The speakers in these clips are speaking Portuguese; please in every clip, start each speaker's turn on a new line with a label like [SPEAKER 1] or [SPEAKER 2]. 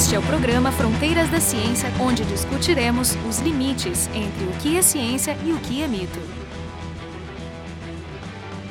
[SPEAKER 1] Este é o programa Fronteiras da Ciência, onde discutiremos os limites entre o que é ciência e o que é mito.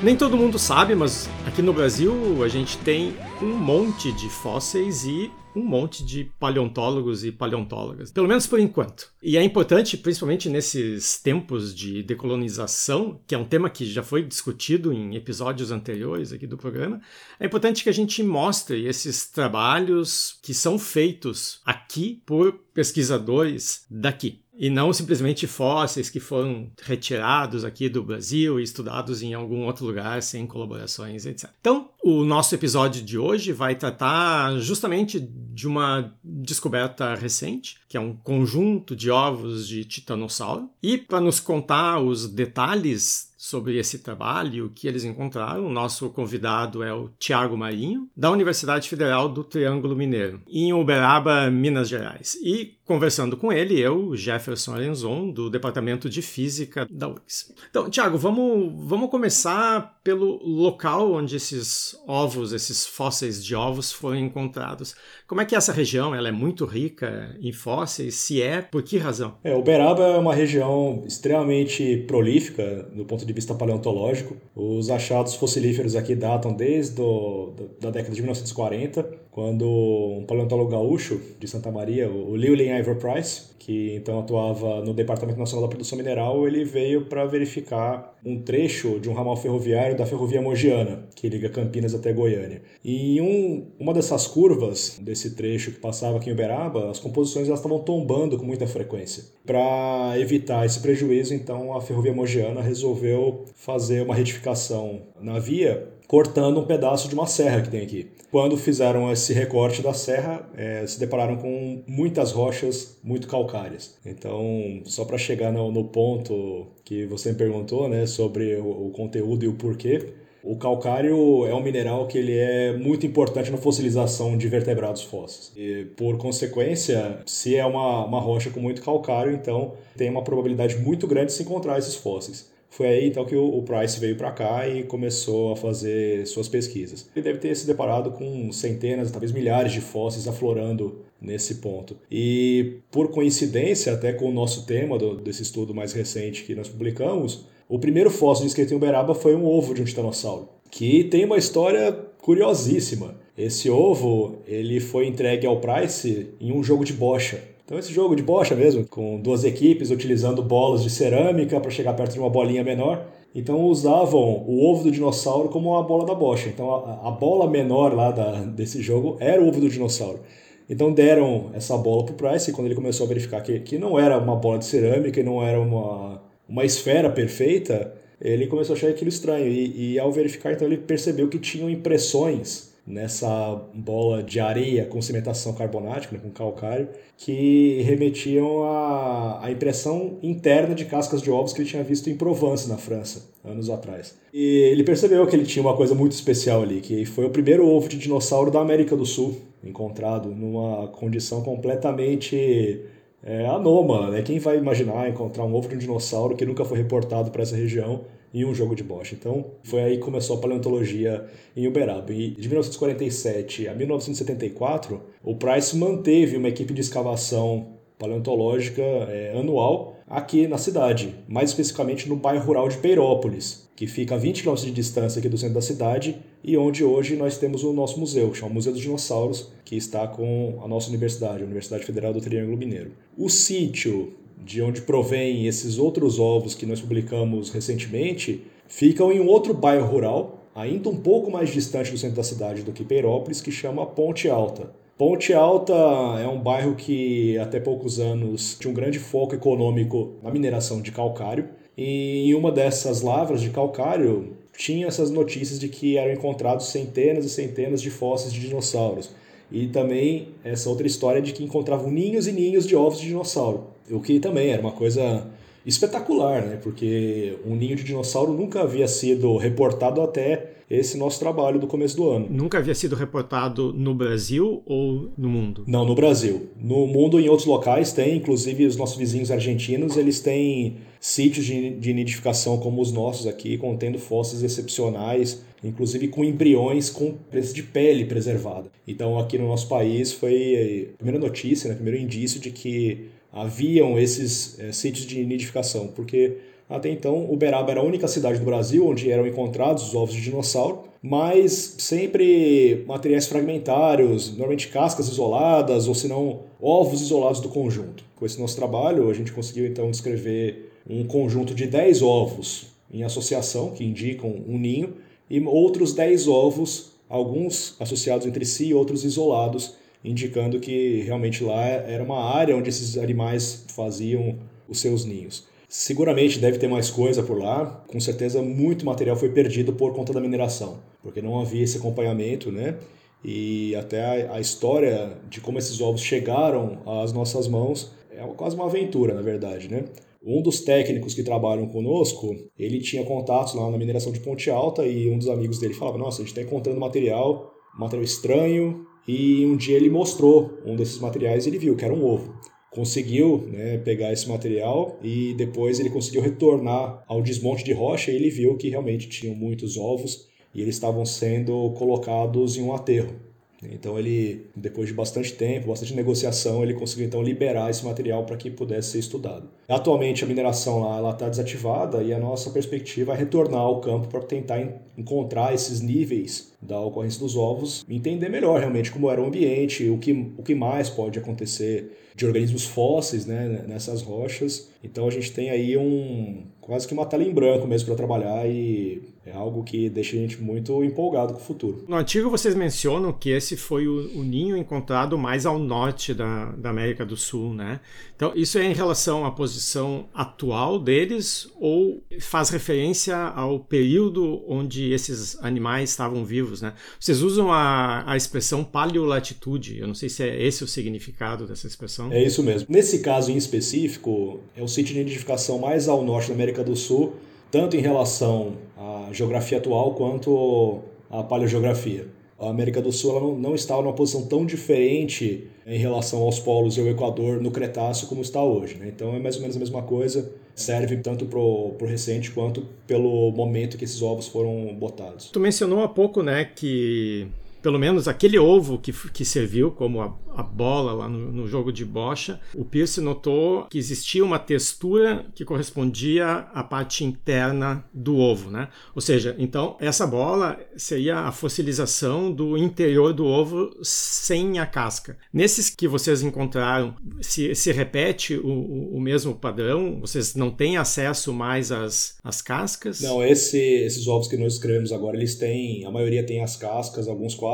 [SPEAKER 2] Nem todo mundo sabe, mas aqui no Brasil a gente tem um monte de fósseis e um monte de paleontólogos e paleontólogas, pelo menos por enquanto. E é importante, principalmente nesses tempos de decolonização, que é um tema que já foi discutido em episódios anteriores aqui do programa, é importante que a gente mostre esses trabalhos que são feitos aqui por pesquisadores daqui e não simplesmente fósseis que foram retirados aqui do Brasil e estudados em algum outro lugar sem colaborações, etc. Então, o nosso episódio de hoje vai tratar justamente de uma descoberta recente, que é um conjunto de ovos de titanossauro. E para nos contar os detalhes sobre esse trabalho, o que eles encontraram. O nosso convidado é o Tiago Marinho, da Universidade Federal do Triângulo Mineiro, em Uberaba, Minas Gerais. E conversando com ele, eu, Jefferson Arenzon, do Departamento de Física da UFRGS. Então, Tiago, vamos, vamos começar pelo local onde esses ovos, esses fósseis de ovos foram encontrados. Como é que é essa região? Ela é muito rica em fósseis? Se é, por que razão?
[SPEAKER 3] É, Uberaba é uma região extremamente prolífica do ponto de vista paleontológico. Os achados fossilíferos aqui datam desde do, da década de 1940, quando um paleontólogo gaúcho de Santa Maria, o Llewellyn Ivor Price, que então atuava no Departamento Nacional da Produção Mineral, ele veio para verificar um trecho de um ramal ferroviário da ferrovia Mogiana, que liga Campinas até Goiânia. E em um, uma dessas curvas desse trecho que passava aqui em Uberaba, as composições estavam tombando com muita frequência. Para evitar esse prejuízo, então a ferrovia Mogiana resolveu fazer uma retificação na via, cortando um pedaço de uma serra que tem aqui. Quando fizeram esse recorte da serra, é, se depararam com muitas rochas muito calcárias. Então, só para chegar no, no, ponto que você me perguntou, né, sobre o, o conteúdo e o porquê, o calcário é um mineral que ele é muito importante na fossilização de vertebrados fósseis. E, por consequência, se é uma, uma rocha com muito calcário, então tem uma probabilidade muito grande de se encontrar esses fósseis. Foi aí então que o, Price veio para cá e começou a fazer suas pesquisas. Ele deve ter se deparado com centenas, talvez milhares de fósseis aflorando nesse ponto. E por coincidência, até com o nosso tema do, desse estudo mais recente que nós publicamos, o primeiro fóssil descrito em Uberaba foi um ovo de um titanossauro, que tem uma história curiosíssima. Esse ovo ele foi entregue ao Price em um jogo de bocha. Então esse jogo de bocha mesmo, com duas equipes utilizando bolas de cerâmica para chegar perto de uma bolinha menor. Então usavam o ovo do dinossauro como a bola da bocha. Então a, a bola menor lá da, desse jogo era o ovo do dinossauro. Então deram essa bola para o Price e quando ele começou a verificar que, que não era uma bola de cerâmica e não era uma, uma esfera perfeita, ele começou a achar aquilo estranho. E, e ao verificar, então ele percebeu que tinham impressões nessa bola de areia com cimentação carbonática, né, com calcário, que remetiam à, à impressão interna de cascas de ovos que ele tinha visto em Provence, na França, anos atrás. E ele percebeu que ele tinha uma coisa muito especial ali, que foi o primeiro ovo de dinossauro da América do Sul, encontrado numa condição completamente é, anômala. Né? Quem vai imaginar encontrar um ovo de um dinossauro que nunca foi reportado para essa região em um jogo de bocha. Então, foi aí que começou a paleontologia em Uberaba. E de 1947 a 1974, o Price manteve uma equipe de escavação paleontológica é, anual aqui na cidade, mais especificamente no bairro rural de Peirópolis, que fica a 20 km de distância aqui do centro da cidade e onde hoje nós temos o nosso museu, chama Museu dos Dinossauros, que está com a nossa universidade, a Universidade Federal do Triângulo Mineiro. O sítio de onde provém esses outros ovos que nós publicamos recentemente, ficam em um outro bairro rural, ainda um pouco mais distante do centro da cidade do que Peirópolis, que chama Ponte Alta. Ponte Alta é um bairro que até poucos anos tinha um grande foco econômico na mineração de calcário. E em uma dessas lavras de calcário tinha essas notícias de que eram encontrados centenas e centenas de fósseis de dinossauros. E também essa outra história de que encontravam ninhos e ninhos de ovos de dinossauro o que também era uma coisa espetacular, né? Porque um ninho de dinossauro nunca havia sido reportado até esse nosso trabalho do começo do ano.
[SPEAKER 2] Nunca havia sido reportado no Brasil ou no mundo?
[SPEAKER 3] Não, no Brasil. No mundo, em outros locais, tem, inclusive os nossos vizinhos argentinos, eles têm sítios de, de nidificação como os nossos aqui, contendo fósseis excepcionais, inclusive com embriões com preço de pele preservada. Então, aqui no nosso país foi a primeira notícia, né, o primeiro indício de que haviam esses é, sítios de nidificação, porque até então, Uberaba era a única cidade do Brasil onde eram encontrados os ovos de dinossauro, mas sempre materiais fragmentários, normalmente cascas isoladas ou se não ovos isolados do conjunto. Com esse nosso trabalho, a gente conseguiu então descrever um conjunto de 10 ovos em associação, que indicam um ninho, e outros 10 ovos, alguns associados entre si e outros isolados, indicando que realmente lá era uma área onde esses animais faziam os seus ninhos. Seguramente deve ter mais coisa por lá, com certeza muito material foi perdido por conta da mineração, porque não havia esse acompanhamento, né? E até a, história de como esses ovos chegaram às nossas mãos é quase uma aventura, na verdade, né? Um dos técnicos que trabalham conosco, ele tinha contatos lá na mineração de Ponte Alta e um dos amigos dele falava: Nossa, a gente está encontrando material, material estranho. E um dia ele mostrou um desses materiais e ele viu que era um ovo conseguiu né, pegar esse material e depois ele conseguiu retornar ao desmonte de rocha e ele viu que realmente tinham muitos ovos e eles estavam sendo colocados em um aterro. Então ele, depois de bastante tempo, bastante negociação, ele conseguiu então liberar esse material para que pudesse ser estudado. Atualmente a mineração lá está desativada e a nossa perspectiva é retornar ao campo para tentar encontrar esses níveis da ocorrência dos ovos, entender melhor realmente como era o ambiente, o que, o que mais pode acontecer de organismos fósseis né, nessas rochas. Então a gente tem aí um quase que uma tela em branco mesmo para trabalhar e é algo que deixa a gente muito empolgado com o futuro.
[SPEAKER 2] No artigo vocês mencionam que esse foi o, o ninho encontrado mais ao norte da, da, América do Sul, né? Então isso é em relação à posição atual deles ou faz referência ao período onde esses animais estavam vivos, né? Vocês usam a, a expressão paleolatitude, eu não sei se é esse o significado dessa expressão.
[SPEAKER 3] É isso mesmo. Nesse caso em específico, é o sítio de identificação mais ao norte da América do Sul, tanto em relação à geografia atual quanto à paleogeografia. A América do Sul não, não estava numa posição tão diferente em relação aos polos e ao Equador no Cretáceo como está hoje. Né? Então é mais ou menos a mesma coisa, serve tanto para o recente quanto pelo momento que esses ovos foram botados.
[SPEAKER 2] Tu mencionou há pouco né, que pelo menos aquele ovo que, que serviu como a, a bola lá no, no, jogo de bocha, o Pierce notou que existia uma textura que correspondia à parte interna do ovo, né? Ou seja, então essa bola seria a fossilização do interior do ovo sem a casca. Nesses que vocês encontraram, se, se repete o, o mesmo padrão? Vocês não têm acesso mais às, às cascas?
[SPEAKER 3] Não, esse, esses ovos que nós escrevemos agora, eles têm, a maioria tem as cascas, alguns quase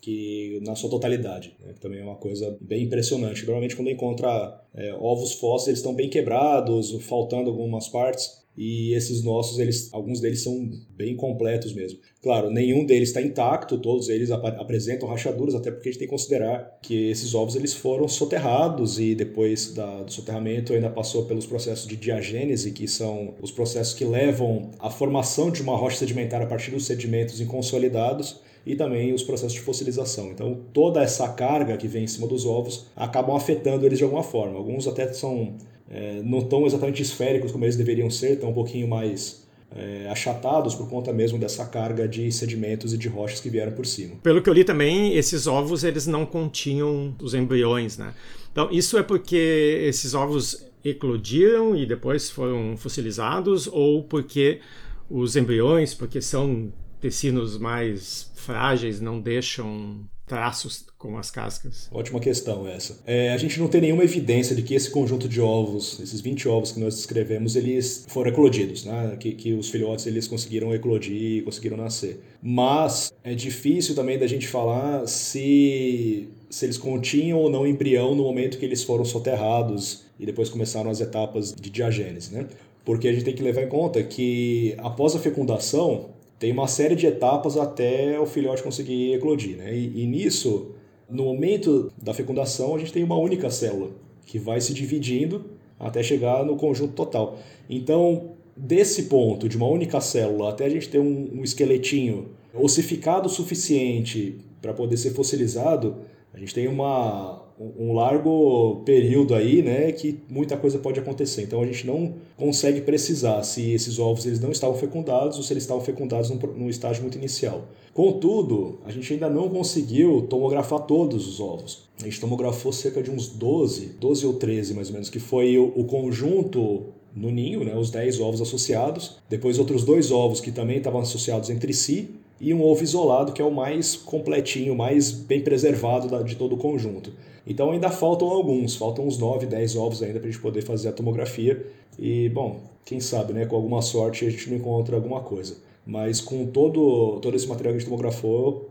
[SPEAKER 3] que na sua totalidade. Né? Também é uma coisa bem impressionante. Normalmente, quando encontra é, ovos fósseis, eles estão bem quebrados, faltando algumas partes. E esses nossos, eles, alguns deles são bem completos mesmo. Claro, nenhum deles está intacto, todos eles ap apresentam rachaduras, até porque a gente tem que considerar que esses ovos eles foram soterrados e depois da, do soterramento ainda passou pelos processos de diagênese, que são os processos que levam à formação de uma rocha sedimentar a partir dos sedimentos inconsolidados e também os processos de fossilização. Então, toda essa carga que vem em cima dos ovos acabam afetando eles de alguma forma. Alguns até são é, não tão exatamente esféricos como eles deveriam ser, estão um pouquinho mais é, achatados por conta mesmo dessa carga de sedimentos e de rochas que vieram por cima.
[SPEAKER 2] Pelo que eu li também, esses ovos eles não continham os embriões, né? Então, isso é porque esses ovos eclodiram e depois foram fossilizados ou porque os embriões, porque são tecidos mais frágeis não deixam traços com as cascas?
[SPEAKER 3] Ótima questão essa. É, a gente não tem nenhuma evidência de que esse conjunto de ovos, esses 20 ovos que nós descrevemos, eles foram eclodidos, né? que, que os filhotes eles conseguiram eclodir, conseguiram nascer. Mas é difícil também da gente falar se, se eles continham ou não embrião no momento que eles foram soterrados e depois começaram as etapas de diagênese. Né? Porque a gente tem que levar em conta que após a fecundação, tem uma série de etapas até o filhote conseguir eclodir. Né? E, e, nisso, no momento da fecundação, a gente tem uma única célula que vai se dividindo até chegar no conjunto total. Então, desse ponto, de uma única célula, até a gente ter um, um esqueletinho ossificado o suficiente para poder ser fossilizado, a gente tem uma, um largo período aí, né, que muita coisa pode acontecer. Então a gente não consegue precisar se esses ovos eles não estavam fecundados ou se eles estavam fecundados num estágio muito inicial. Contudo, a gente ainda não conseguiu tomografar todos os ovos. A gente tomografou cerca de uns 12, 12 ou 13 mais ou menos, que foi o, o conjunto no ninho, né, os 10 ovos associados, depois outros dois ovos que também estavam associados entre si, e um ovo isolado, que é o mais completinho, mais bem preservado de todo o conjunto. Então ainda faltam alguns, faltam uns 9, 10 ovos ainda para a gente poder fazer a tomografia. E, bom, quem sabe, né, com alguma sorte a gente não encontra alguma coisa. Mas com todo, todo esse material que a gente tomografou,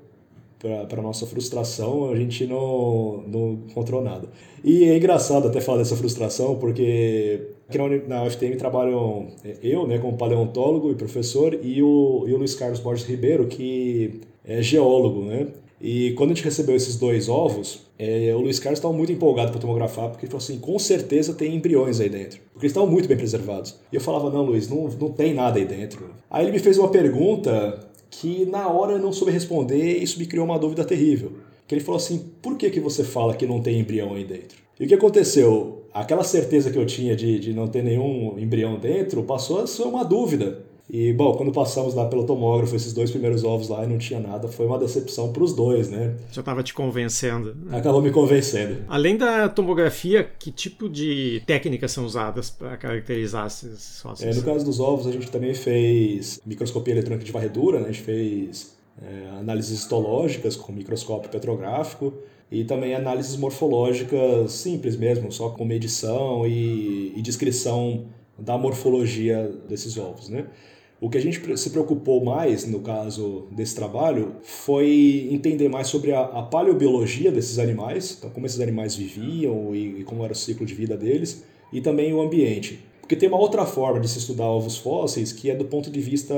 [SPEAKER 3] para nossa frustração, a gente não, não encontrou nada. E é engraçado até falar dessa frustração, porque aqui na, UFTM trabalham é, eu, né, como paleontólogo e professor, e o, e o Luiz Carlos Borges Ribeiro, que é geólogo, né? E quando a gente recebeu esses dois ovos, é, o Luiz Carlos estava muito empolgado para tomografar, porque ele falou assim: com certeza tem embriões aí dentro. Porque eles estavam muito bem preservados. E eu falava: não, Luiz, não, não tem nada aí dentro. Aí ele me fez uma pergunta que na hora eu não soube responder e isso me criou uma dúvida terrível. Que ele falou assim: por que, que você fala que não tem embrião aí dentro? E o que aconteceu? Aquela certeza que eu tinha de, de não ter nenhum embrião dentro passou a ser uma dúvida. E, bom, quando passamos lá pelo tomógrafo, esses dois primeiros ovos lá e não tinha nada, foi uma decepção para os dois, né?
[SPEAKER 2] Já estava te convencendo.
[SPEAKER 3] Acabou me convencendo.
[SPEAKER 2] Além da tomografia, que tipo de técnicas são usadas para caracterizar esses fósseis?
[SPEAKER 3] É, no caso dos ovos, a gente também fez microscopia eletrônica de varredura, né? A gente fez é, análises histológicas com microscópio petrográfico e também análises morfológicas simples mesmo, só com medição e, e descrição da morfologia desses ovos, né? O que a gente se preocupou mais, no caso desse trabalho, foi entender mais sobre a, a paleobiologia desses animais, então como esses animais viviam e, e, como era o ciclo de vida deles, e também o ambiente. Porque tem uma outra forma de se estudar ovos fósseis que é do ponto de vista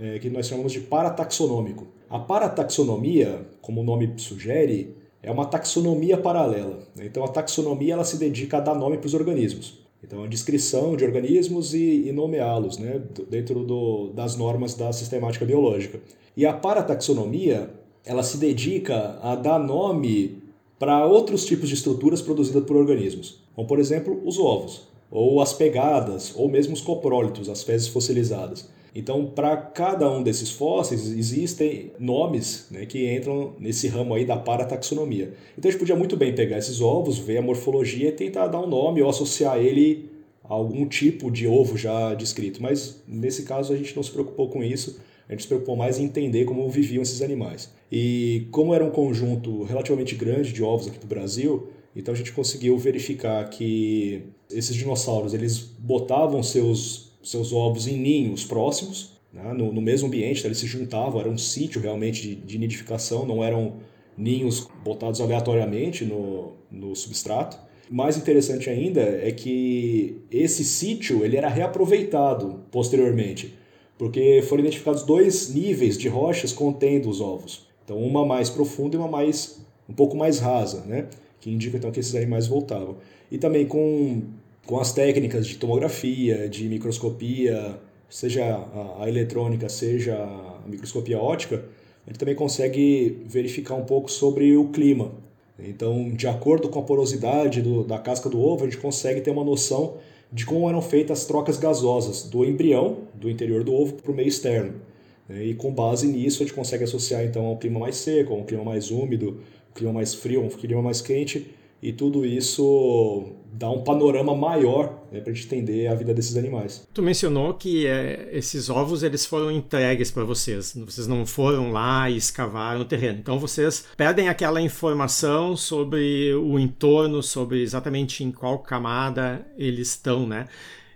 [SPEAKER 3] é, que nós chamamos de parataxonômico. A parataxonomia, como o nome sugere, é uma taxonomia paralela. Né? Então a taxonomia ela se dedica a dar nome para os organismos. Então, a descrição de organismos e, e nomeá-los né, dentro do, das normas da sistemática biológica. E a parataxonomia, ela se dedica a dar nome para outros tipos de estruturas produzidas por organismos, como, por exemplo, os ovos, ou as pegadas, ou mesmo os coprólitos, as fezes fossilizadas. Então, para cada um desses fósseis, existem nomes né, que entram nesse ramo aí da parataxonomia. Então, a gente podia muito bem pegar esses ovos, ver a morfologia e tentar dar um nome ou associar ele a algum tipo de ovo já descrito. Mas, nesse caso, a gente não se preocupou com isso. A gente se preocupou mais em entender como viviam esses animais. E como era um conjunto relativamente grande de ovos aqui do Brasil, então a gente conseguiu verificar que esses dinossauros eles botavam seus seus ovos em ninhos próximos, né, no, no, mesmo ambiente, eles se juntavam, era um sítio realmente de, de nidificação, não eram ninhos botados aleatoriamente no, no substrato. Mais interessante ainda é que esse sítio ele era reaproveitado posteriormente, porque foram identificados dois níveis de rochas contendo os ovos. Então uma mais profunda e uma mais um pouco mais rasa, né? que indica então que esses animais voltavam. E também com com as técnicas de tomografia, de microscopia, seja a, a eletrônica, seja a microscopia ótica, a gente também consegue verificar um pouco sobre o clima. Então, de acordo com a porosidade do, da casca do ovo, a gente consegue ter uma noção de como eram feitas as trocas gasosas do embrião, do interior do ovo, para o meio externo. E com base nisso, a gente consegue associar então ao clima mais seco, a um clima mais úmido, um clima mais frio, um clima mais quente, e tudo isso dá um panorama maior né, para a gente entender a vida desses animais.
[SPEAKER 2] Tu mencionou que é, esses ovos eles foram entregues para vocês, vocês não foram lá e escavaram o terreno. Então vocês perdem aquela informação sobre o entorno, sobre exatamente em qual camada eles estão, né?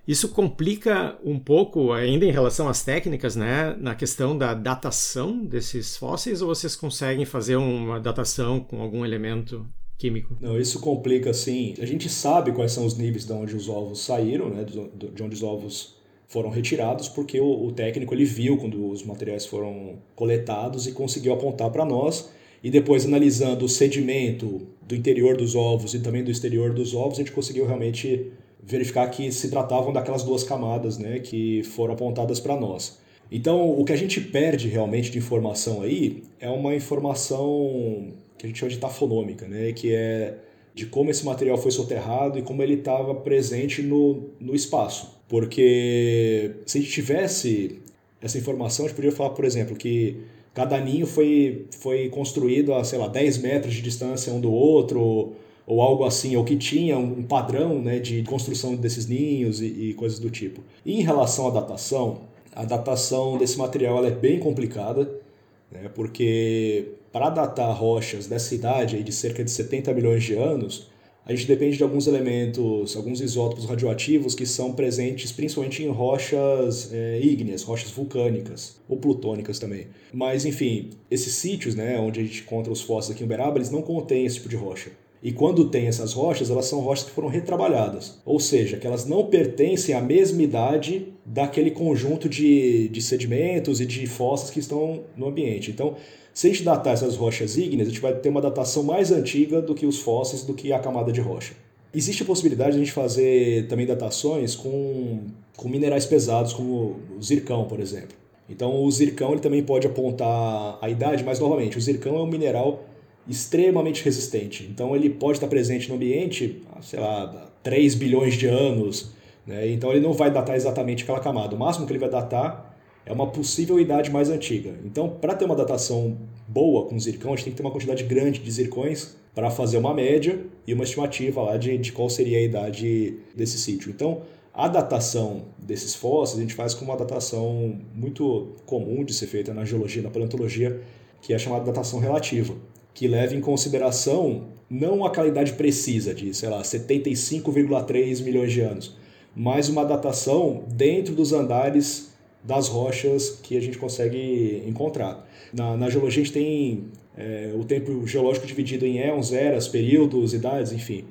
[SPEAKER 2] Isso complica um pouco, ainda em relação às técnicas, né, na questão da datação desses fósseis, ou vocês conseguem fazer uma datação com algum elemento químico.
[SPEAKER 3] Não, isso complica assim. A gente sabe quais são os níveis de onde os ovos saíram, né, de onde os ovos foram retirados, porque o, o técnico ele viu quando os materiais foram coletados e conseguiu apontar para nós. E depois, analisando o sedimento do interior dos ovos e também do exterior dos ovos, a gente conseguiu realmente verificar que se tratavam daquelas duas camadas né, que foram apontadas para nós. Então, o que a gente perde realmente de informação aí é uma informação que a gente chama de tafonômica, né, que é de como esse material foi soterrado e como ele estava presente no, no espaço. Porque se a gente tivesse essa informação, a gente poderia falar, por exemplo, que cada ninho foi, foi construído a, sei lá, 10 metros de distância um do outro, ou algo assim, ou que tinha um padrão né, de construção desses ninhos e, e coisas do tipo. E em relação à datação, a datação desse material é bem complicada, né, porque para datar rochas dessa idade aí de cerca de 70 milhões de anos, a gente depende de alguns elementos, alguns isótopos radioativos que são presentes principalmente em rochas é, ígneas, rochas vulcânicas ou plutônicas também. Mas enfim, esses sítios, né, onde a gente encontra os fósseis aqui em Uberaba, eles não contêm esse tipo de rocha. E quando tem essas rochas, elas são rochas que foram retrabalhadas. Ou seja, que elas não pertencem à mesma idade daquele conjunto de, de sedimentos e de fossas que estão no ambiente. Então, se a gente datar essas rochas ígneas, a gente vai ter uma datação mais antiga do que os fósseis, do que a camada de rocha. Existe a possibilidade de a gente fazer também datações com, com minerais pesados, como o zircão, por exemplo. Então, o zircão ele também pode apontar a idade, mas novamente, o zircão é um mineral extremamente resistente. Então ele pode estar presente no ambiente, sei lá, 3 bilhões de anos. Né? Então ele não vai datar exatamente aquela camada. O máximo que ele vai datar é uma possível idade mais antiga. Então, para ter uma datação boa com zircão, a gente tem que ter uma quantidade grande de zircões para fazer uma média e uma estimativa lá de, de qual seria a idade desse sítio. Então, a datação desses fósseis a gente faz com uma datação muito comum de ser feita na geologia, na paleontologia, que é chamada datação relativa que leva em consideração não a qualidade precisa de, sei lá, 75,3 milhões de anos, mas uma datação dentro dos andares das rochas que a gente consegue encontrar. Na, na geologia a gente tem é, o tempo geológico dividido em éons, eras, períodos, idades, enfim.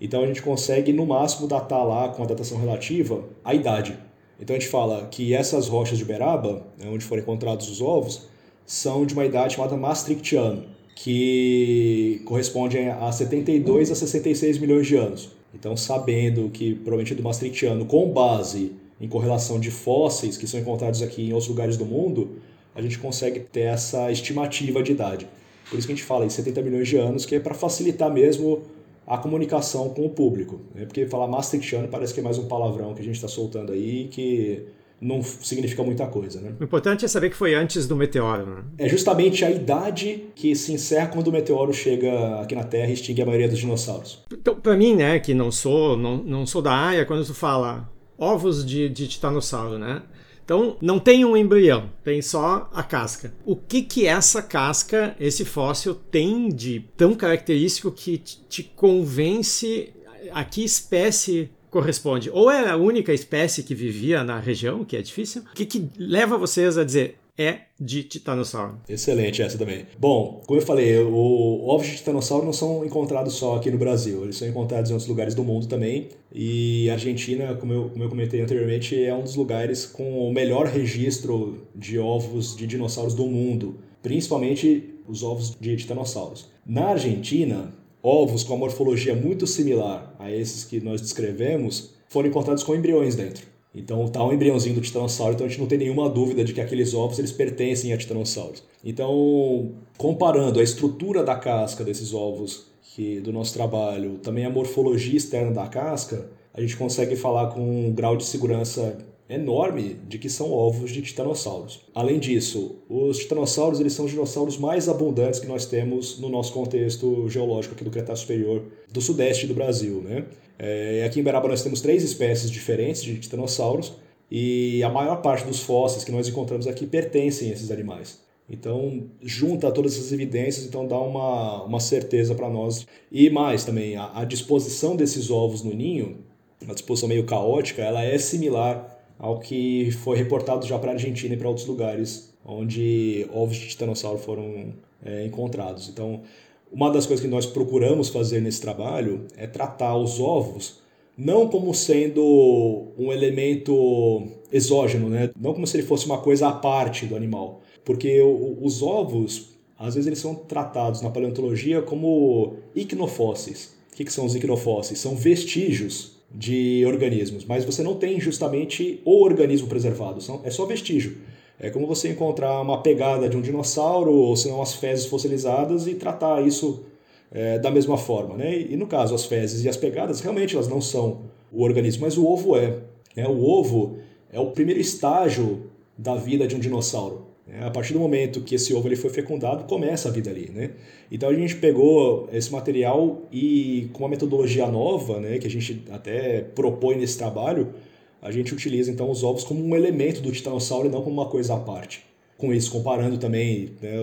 [SPEAKER 3] Então a gente consegue no máximo datar lá com a datação relativa a idade. Então a gente fala que essas rochas de Uberaba, né, onde foram encontrados os ovos, são de uma idade chamada Maastrichtiana que correspondem a 72 a 66 milhões de anos. Então, sabendo que provavelmente do Maastrichtiano, com base em correlação de fósseis que são encontrados aqui em outros lugares do mundo, a gente consegue ter essa estimativa de idade. Por isso que a gente fala em 70 milhões de anos, que é para facilitar mesmo a comunicação com o público. Né? Porque falar Maastrichtiano parece que é mais um palavrão que a gente está soltando aí, que não significa muita coisa, né?
[SPEAKER 2] O importante é saber que foi antes do meteoro, né?
[SPEAKER 3] É justamente a idade que se encerra quando o meteoro chega aqui na Terra e extingue a maioria dos dinossauros.
[SPEAKER 2] Então, para mim, né, que não sou, não, não sou da área, quando tu fala ovos de, de titanossauro, né? Então, não tem um embrião, tem só a casca. O que que essa casca, esse fóssil, tem de tão característico que te convence a que espécie corresponde ou é a única espécie que vivia na região, que é difícil. O que, que leva vocês a dizer é de titanossauro?
[SPEAKER 3] Excelente essa também. Bom, como eu falei, o, ovos de titanossauro não são encontrados só aqui no Brasil, eles são encontrados em outros lugares do mundo também. E a Argentina, como eu, como eu comentei anteriormente, é um dos lugares com o melhor registro de ovos de dinossauros do mundo, principalmente os ovos de titanossauros. Na Argentina, ovos com a morfologia muito similar a esses que nós descrevemos foram encontrados com embriões dentro. Então está um embriãozinho do titanossauro, então a gente não tem nenhuma dúvida de que aqueles ovos eles pertencem a titanossauros. Então, comparando a estrutura da casca desses ovos que do nosso trabalho, também a morfologia externa da casca, a gente consegue falar com um grau de segurança enorme de que são ovos de titanossauros. Além disso, os titanossauros eles são os dinossauros mais abundantes que nós temos no nosso contexto geológico aqui do Cretáceo Superior do sudeste do Brasil. Né? É, aqui em Beraba nós temos três espécies diferentes de titanossauros e a maior parte dos fósseis que nós encontramos aqui pertencem a esses animais. Então, junta todas essas evidências, então dá uma, uma certeza para nós. E mais também, a, a disposição desses ovos no ninho, uma disposição meio caótica, ela é similar ao que foi reportado já para a Argentina e para outros lugares onde ovos de titanossauro foram é, encontrados. Então, uma das coisas que nós procuramos fazer nesse trabalho é tratar os ovos não como sendo um elemento exógeno, né? não como se ele fosse uma coisa à parte do animal, porque os ovos, às vezes, eles são tratados na paleontologia como icnofósseis. O que, que são os icnofósseis? São vestígios de organismos, mas você não tem justamente o organismo preservado, é só vestígio. É como você encontrar uma pegada de um dinossauro, ou se não as fezes fossilizadas, e tratar isso é, da mesma forma. Né? E, no caso, as fezes e as pegadas, realmente elas não são o organismo, mas o ovo é. Né? O ovo é o primeiro estágio da vida de um dinossauro. Né? A partir do momento que esse ovo ele foi fecundado, começa a vida ali. Né? Então a gente pegou esse material e com uma metodologia nova, né, que a gente até propõe nesse trabalho, a gente utiliza então os ovos como um elemento do titanossauro e não como uma coisa à parte. Com isso, comparando também né,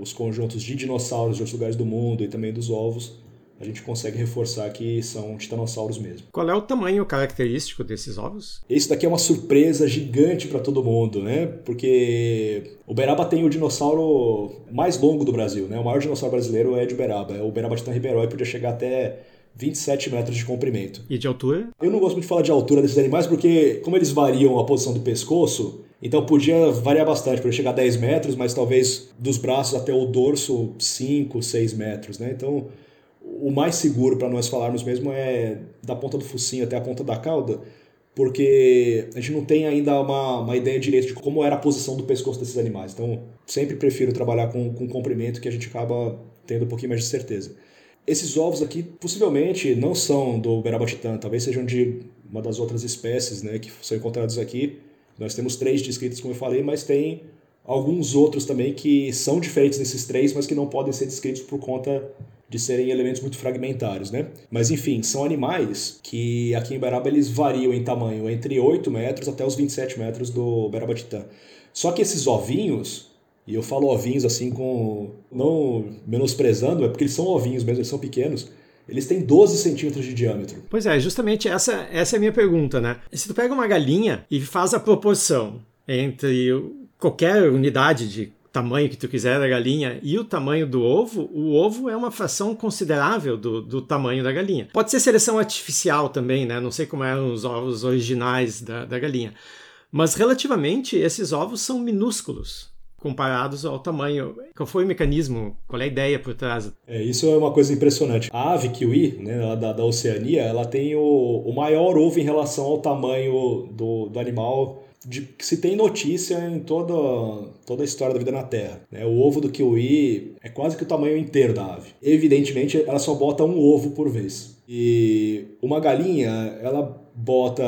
[SPEAKER 3] os conjuntos de dinossauros de outros lugares do mundo e também dos ovos, a gente consegue reforçar que são titanossauros mesmo.
[SPEAKER 2] Qual é o tamanho característico desses ovos?
[SPEAKER 3] Esse daqui é uma surpresa gigante para todo mundo, né? Porque Uberaba tem o dinossauro mais longo do Brasil, né? O maior dinossauro brasileiro é de Uberaba, é o Uberaba Titan Ribeiró e podia chegar até 27 metros de comprimento.
[SPEAKER 2] E de altura?
[SPEAKER 3] Eu não gosto muito de falar de altura desses animais porque, como eles variam a posição do pescoço, então podia variar bastante, podia chegar a 10 metros, mas talvez dos braços até o dorso 5, 6 metros, né? Então o mais seguro para nós falarmos mesmo é da ponta do focinho até a ponta da cauda, porque a gente não tem ainda uma, uma ideia direito de como era a posição do pescoço desses animais. Então, sempre prefiro trabalhar com, com comprimento que a gente acaba tendo um pouquinho mais de certeza. Esses ovos aqui possivelmente não são do Berabatitã, talvez sejam de uma das outras espécies né, que são encontrados aqui. Nós temos três descritos, como eu falei, mas tem alguns outros também que são diferentes desses três, mas que não podem ser descritos por conta de serem elementos muito fragmentários, né? Mas enfim, são animais que aqui em Beraba eles variam em tamanho entre 8 metros até os 27 metros do Berabatitã. Só que esses ovinhos, e eu falo ovinhos assim com. não menosprezando, é porque eles são ovinhos mesmo, eles são pequenos. Eles têm 12 centímetros de diâmetro.
[SPEAKER 2] Pois é, justamente essa, essa é a minha pergunta, né? Se tu pega uma galinha e faz a proporção entre qualquer unidade de tamanho que tu quiser da galinha e o tamanho do ovo, o ovo é uma fração considerável do, do tamanho da galinha. Pode ser seleção artificial também, né? Não sei como eram os ovos originais da, da galinha. Mas relativamente, esses ovos são minúsculos comparados ao tamanho. Qual foi o mecanismo? Qual é a ideia por trás?
[SPEAKER 3] É, isso é uma coisa impressionante. A ave kiwi, né, da, da Oceania, ela tem o, o maior ovo em relação ao tamanho do, do animal de que se tem notícia em toda, toda a história da vida na Terra. Né? O ovo do kiwi é quase que o tamanho inteiro da ave. Evidentemente, ela só bota um ovo por vez. E uma galinha, ela bota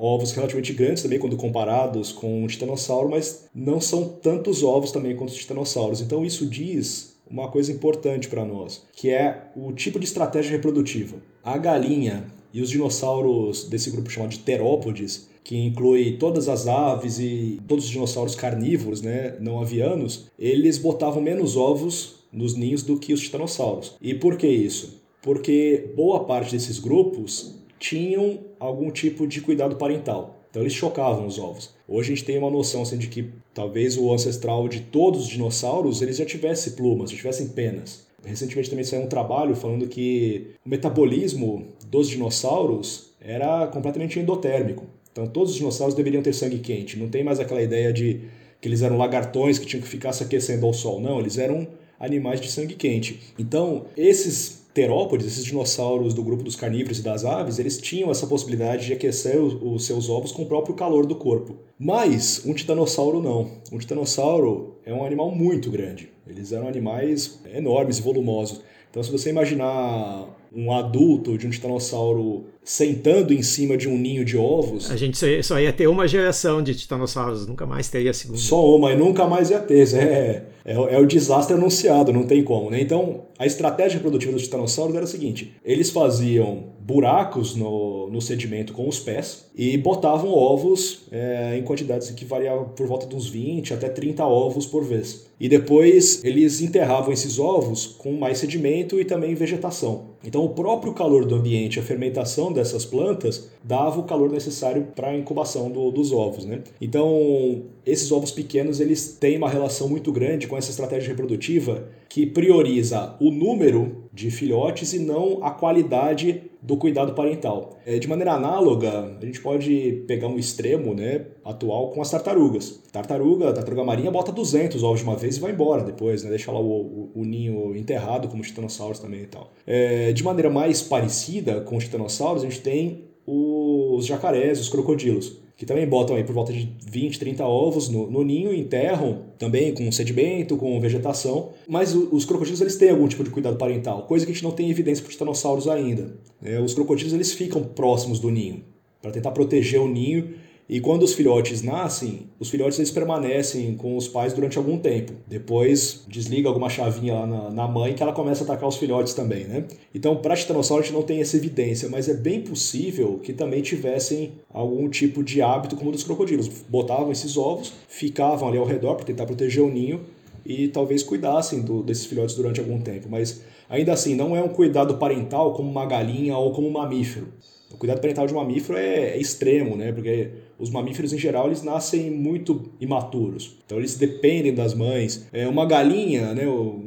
[SPEAKER 3] ovos relativamente grandes também quando comparados com o titanossauro, mas não são tantos ovos também quanto os titanossauros. Então isso diz uma coisa importante para nós, que é o tipo de estratégia reprodutiva. A galinha e os dinossauros desse grupo chamado de terópodes, que inclui todas as aves e todos os dinossauros carnívoros, né, não avianos, eles botavam menos ovos nos ninhos do que os titanossauros. E por que isso? Porque boa parte desses grupos tinham algum tipo de cuidado parental. Então eles chocavam os ovos. Hoje a gente tem uma noção assim, de que talvez o ancestral de todos os dinossauros eles já tivesse plumas, já tivessem penas. Recentemente também saiu um trabalho falando que o metabolismo dos dinossauros era completamente endotérmico. Então todos os dinossauros deveriam ter sangue quente. Não tem mais aquela ideia de que eles eram lagartões que tinham que ficar se aquecendo ao sol. Não, eles eram animais de sangue quente. Então, esses terópodes, esses dinossauros do grupo dos carnívoros e das aves, eles tinham essa possibilidade de aquecer os seus ovos com o próprio calor do corpo. Mas um titanossauro não. Um titanossauro é um animal muito grande. Eles eram animais enormes e volumosos. Então, se você imaginar um adulto de um titanossauro sentando em cima de um ninho de ovos.
[SPEAKER 2] A gente só ia ter uma geração de titanossauros, nunca mais teria a segunda.
[SPEAKER 3] Só uma, e nunca mais ia ter. É, é, é o desastre anunciado, não tem como. Né? Então, a estratégia produtiva dos titanossauros era a seguinte: eles faziam buracos no, no sedimento com os pés e botavam ovos é, em quantidades que variavam por volta de uns 20 até 30 ovos por vez. E depois eles enterravam esses ovos com mais sedimento e também vegetação. Então, o próprio calor do ambiente, a fermentação dessas plantas, dava o calor necessário para a incubação do, dos ovos. Né? Então, esses ovos pequenos eles têm uma relação muito grande com essa estratégia reprodutiva que prioriza o número de filhotes e não a qualidade do cuidado parental. É, de maneira análoga, a gente pode pegar um extremo né, atual com as tartarugas. Tartaruga, tartaruga marinha bota 200 ovos de uma vez e vai embora depois, né, deixa lá o, o, o ninho enterrado, como os titanossauros também e tal. É, de maneira mais parecida com os titanossauros, a gente tem os jacarés, os crocodilos que também botam aí por volta de 20, 30 ovos no, no ninho, enterram também com sedimento, com vegetação, mas os crocodilos eles têm algum tipo de cuidado parental, coisa que a gente não tem evidência para os titanossauros ainda. É, os crocodilos eles ficam próximos do ninho para tentar proteger o ninho e quando os filhotes nascem, os filhotes eles permanecem com os pais durante algum tempo. Depois desliga alguma chavinha lá na, na mãe que ela começa a atacar os filhotes também, né? Então, para tiranossauro a gente não tem essa evidência, mas é bem possível que também tivessem algum tipo de hábito como o dos crocodilos. Botavam esses ovos, ficavam ali ao redor para tentar proteger o ninho e talvez cuidassem do, desses filhotes durante algum tempo. Mas ainda assim, não é um cuidado parental como uma galinha ou como um mamífero. O cuidado parental de um mamífero é, é, extremo, né? Porque os mamíferos em geral eles nascem muito imaturos, então eles dependem das mães. É uma galinha, né?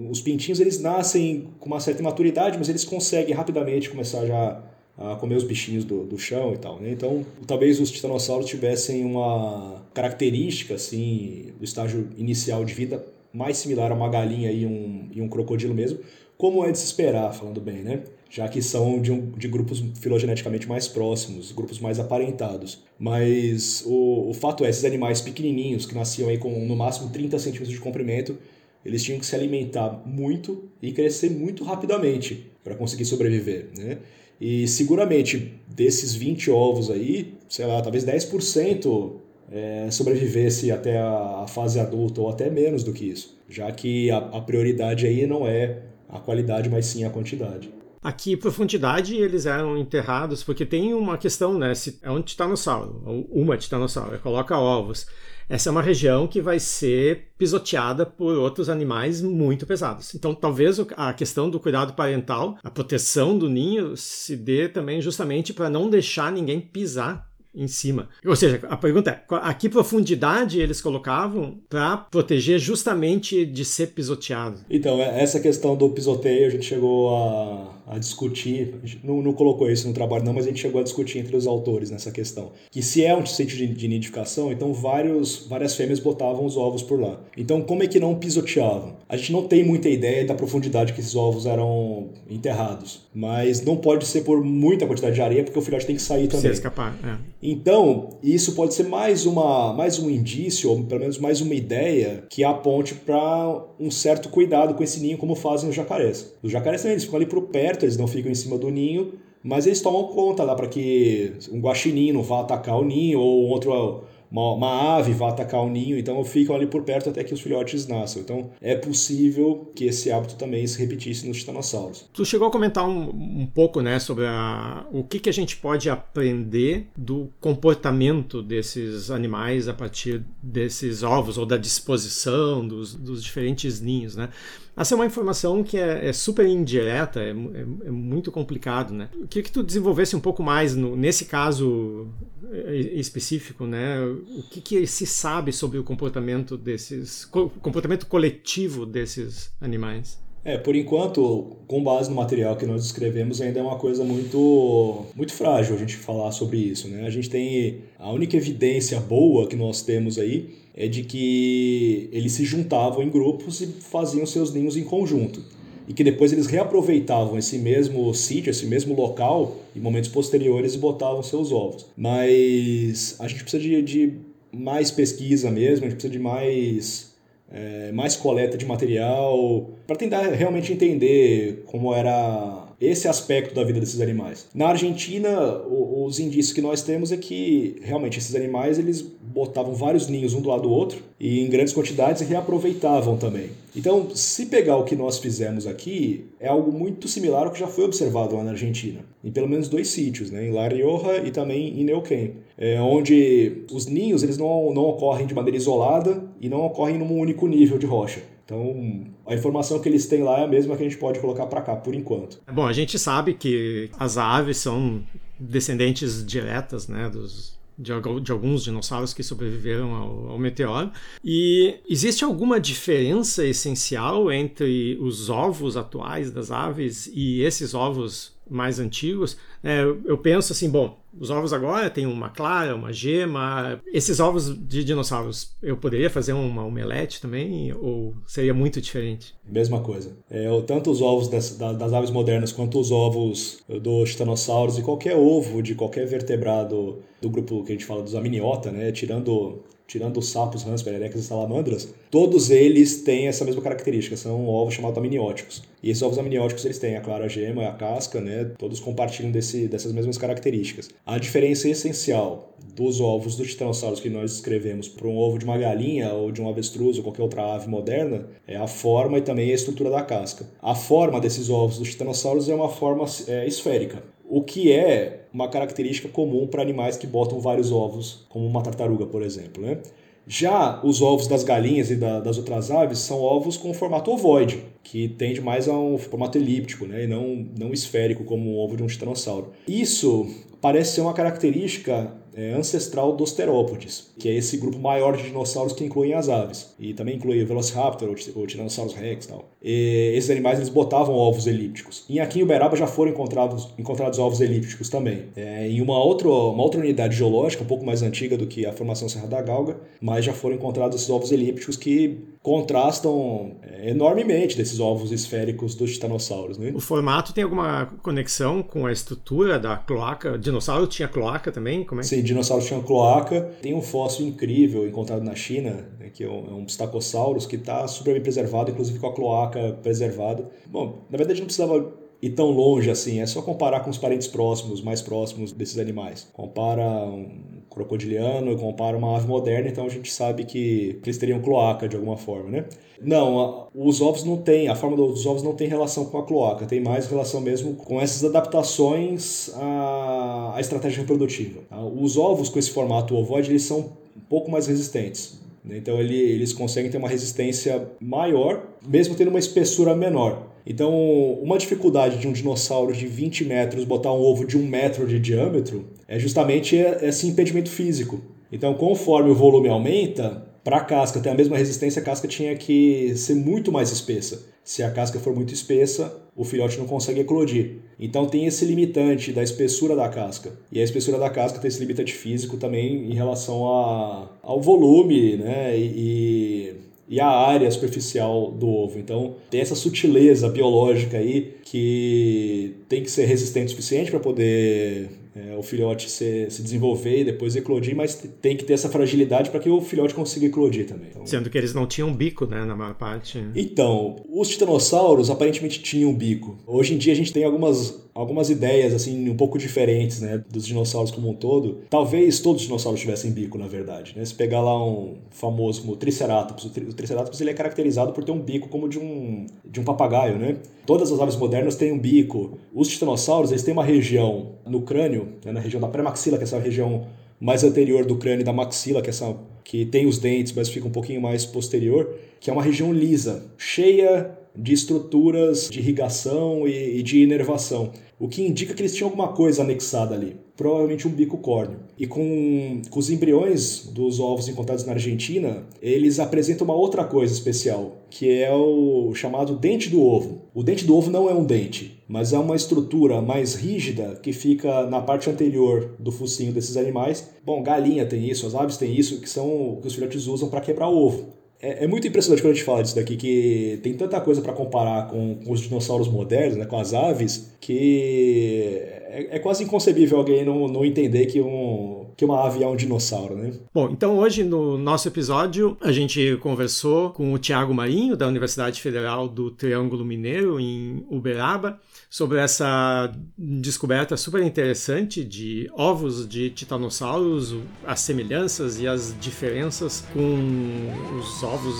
[SPEAKER 3] Os pintinhos eles nascem com uma certa imaturidade, mas eles conseguem rapidamente começar já a comer os bichinhos do, do chão e tal. Né? Então, talvez os titanossauros tivessem uma característica assim do estágio inicial de vida mais similar a uma galinha e um, e um crocodilo mesmo, como é de se esperar, falando bem, né? Já que são de, um, de grupos filogeneticamente mais próximos, grupos mais aparentados. Mas o, o fato é, esses animais pequenininhos, que nasciam aí com no máximo 30 centímetros de comprimento, eles tinham que se alimentar muito e crescer muito rapidamente para conseguir sobreviver, né? E seguramente desses 20 ovos aí, sei lá, talvez 10% é, sobrevivesse até a, fase adulta ou até menos do que isso, já que a, a prioridade aí não é a qualidade, mas sim a quantidade.
[SPEAKER 2] Aqui, profundidade, eles eram enterrados, porque tem uma questão, né? Se é um titanossauro, uma titanossauro, coloca ovos. Essa é uma região que vai ser pisoteada por outros animais muito pesados. Então, talvez a questão do cuidado parental, a proteção do ninho, se dê também justamente para não deixar ninguém pisar em cima. Ou seja, a pergunta é: a que profundidade eles colocavam para proteger justamente de ser pisoteado?
[SPEAKER 3] Então, é, essa questão do pisoteio a gente chegou a, a discutir, a não, não, colocou isso no trabalho não, mas a gente chegou a discutir entre os autores nessa questão. Que se é um sítio de, de nidificação, então vários, várias fêmeas botavam os ovos por lá. Então, como é que não pisoteavam? A gente não tem muita ideia da profundidade que esses ovos eram enterrados, mas não pode ser por muita quantidade de areia, porque o filhote tem que sair também.
[SPEAKER 2] Se escapar, é.
[SPEAKER 3] Então, isso pode ser mais, uma, mais um indício, ou pelo menos mais uma ideia, que aponte para um certo cuidado com esse ninho, como fazem os jacarés. Os jacarés também, eles ficam ali por perto, eles não ficam em cima do ninho, mas eles tomam conta lá para que um guaxinim não vá atacar o ninho, ou outro uma, uma, ave vá atacar o ninho, então ficam ali por perto até que os filhotes nasçam. Então é possível que esse hábito também se repetisse nos titanossauros.
[SPEAKER 2] Tu chegou a comentar um, um pouco né, sobre a, o que, que a gente pode aprender do comportamento desses animais a partir desses ovos ou da disposição dos, dos diferentes ninhos, né? Essa é uma informação que é, é super indireta, é, é, é, muito complicado, né? Eu queria que tu desenvolvesse um pouco mais, no, nesse caso é, específico, né? O que, que se sabe sobre o comportamento desses, comportamento coletivo desses animais?
[SPEAKER 3] É, por enquanto, com base no material que nós escrevemos, ainda é uma coisa muito, muito frágil a gente falar sobre isso, né? A gente tem a única evidência boa que nós temos aí é de que eles se juntavam em grupos e faziam seus ninhos em conjunto. E que depois eles reaproveitavam esse mesmo sítio, esse mesmo local, em momentos posteriores e botavam seus ovos. Mas a gente precisa de, de mais pesquisa mesmo, a gente precisa de mais, é, mais coleta de material para tentar realmente entender como era esse aspecto da vida desses animais. Na Argentina, os indícios que nós temos é que realmente esses animais eles botavam vários ninhos um do lado do outro e em grandes quantidades e reaproveitavam também. Então, se pegar o que nós fizemos aqui, é algo muito similar ao que já foi observado lá na Argentina, em pelo menos dois sítios, né? em La Rioja e também em Neuquén, é, onde os ninhos eles não, não ocorrem de maneira isolada e não ocorrem num único nível de rocha. Então, a informação que eles têm lá é a mesma que a gente pode colocar para cá por enquanto.
[SPEAKER 2] Bom, a gente sabe que as aves são descendentes diretas né, dos, de, de, alguns dinossauros que sobreviveram ao, ao, meteoro. E existe alguma diferença essencial entre os ovos atuais das aves e esses ovos mais antigos, é, eu penso assim, bom, os ovos agora têm uma clara, uma gema. Esses ovos de dinossauros, eu poderia fazer uma omelete também? Ou seria muito diferente?
[SPEAKER 3] Mesma coisa. É, tanto os ovos das, das aves modernas quanto os ovos dos titanossauros e qualquer ovo de qualquer vertebrado do grupo que a gente fala dos amniota, né? Tirando tirando os sapos, rãs, pererecas e salamandras, todos eles têm essa mesma característica, são ovos chamados amnióticos. E esses ovos amnióticos eles têm a clara gema a casca, né? Todos compartilham desse, dessas mesmas características. A diferença essencial dos ovos dos titanossauros que nós escrevemos para um ovo de uma galinha ou de um avestruz ou qualquer outra ave moderna é a forma e também a estrutura da casca. A forma desses ovos dos titanossauros é uma forma é, esférica o que é uma característica comum para animais que botam vários ovos, como uma tartaruga, por exemplo. Né? Já os ovos das galinhas e da, das outras aves são ovos com formato ovoide, que tende mais a um formato elíptico né? e não, não esférico, como o ovo de um tiranossauro. Isso parece ser uma característica é, ancestral dos terópodes, que é esse grupo maior de dinossauros que incluem as aves. E também inclui o Velociraptor, o Tyrannosaurus rex e tal. E esses animais eles botavam ovos elípticos. Em aqui em Uberaba já foram encontrados, encontrados ovos elípticos também. É, em uma outra, uma outra unidade geológica, um pouco mais antiga do que a formação Serra da Galga, mas já foram encontrados esses ovos elípticos que contrastam é, enormemente desses ovos esféricos dos titanossauros. Né?
[SPEAKER 2] O formato tem alguma conexão com a estrutura da cloaca? O dinossauro tinha cloaca também? Como é?
[SPEAKER 3] Sim, dinossauros tinham cloaca. Tem um fóssil incrível encontrado na China, né, que é um, é um que está super bem preservado, inclusive com a cloaca preservada. Bom, na verdade não precisava ir tão longe assim, é só comparar com os parentes próximos, mais próximos desses animais. Compara um crocodiliano, compara uma ave moderna, então a gente sabe que eles teriam cloaca de alguma forma, né? Não, os ovos não têm, a forma dos ovos não tem relação com a cloaca, tem mais relação mesmo com essas adaptações à, à estratégia reprodutiva. Tá? Os ovos com esse formato ovoide, eles são um pouco mais resistentes. Né? Então ele, eles conseguem ter uma resistência maior, mesmo tendo uma espessura menor. Então, uma dificuldade de um dinossauro de 20 metros botar um ovo de um metro de diâmetro é justamente esse impedimento físico. Então, conforme o volume aumenta, para a casca ter a mesma resistência, a casca tinha que ser muito mais espessa. Se a casca for muito espessa, o filhote não consegue eclodir. Então tem esse limitante da espessura da casca. E a espessura da casca tem esse limitante físico também em relação a, ao volume né, e, e a área superficial do ovo. Então tem essa sutileza biológica aí que tem que ser resistente o suficiente para poder é, o filhote se, se desenvolver e depois eclodir, mas tem que ter essa fragilidade para que o filhote consiga eclodir também. Então,
[SPEAKER 2] Sendo que eles não tinham bico, né, na maior parte.
[SPEAKER 3] Então, os titanossauros aparentemente tinham bico. Hoje em dia a gente tem algumas algumas ideias assim um pouco diferentes, né, dos dinossauros como um todo. Talvez todos os dinossauros tivessem bico, na verdade. Né? Se pegar lá um famoso como o Triceratops, o, Triceratops ele é caracterizado por ter um bico como de um de um papagaio, né? Todas as aves modernas têm um bico. Os titanossauros eles têm uma região no crânio, né, na região da pré-maxila, que é essa região mais anterior do crânio da maxila, que é essa que tem os dentes, mas fica um pouquinho mais posterior, que é uma região lisa, cheia de estruturas de irrigação e, e de inervação, o que indica que eles tinham alguma coisa anexada ali, provavelmente um bico córneo. E com, com os embriões dos ovos encontrados na Argentina, eles apresentam uma outra coisa especial, que é o chamado dente do ovo. O dente do ovo não é um dente, mas é uma estrutura mais rígida que fica na parte anterior do focinho desses animais. Bom, galinha tem isso, as aves têm isso, que são que os filhotes usam para quebrar ovo. É, é, muito impressionante quando a gente fala disso daqui, que tem tanta coisa para comparar com, com, os dinossauros modernos, né, com as aves, que é, é quase inconcebível alguém não, não entender que um, que uma ave é um dinossauro, né?
[SPEAKER 2] Bom, então hoje no nosso episódio a gente conversou com o Tiago Marinho, da Universidade Federal do Triângulo Mineiro, em Uberaba, sobre essa descoberta super interessante de ovos de titanossauros, as semelhanças e as diferenças com os ovos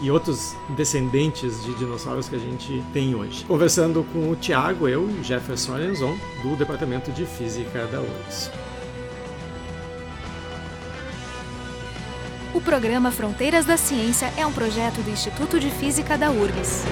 [SPEAKER 2] e, e outros descendentes de dinossauros que a gente tem hoje. Conversando com o Tiago, eu, Jefferson Arenzon, do Departamento de Física da URGS.
[SPEAKER 1] O programa Fronteiras da Ciência é um projeto do Instituto de Física da URGS.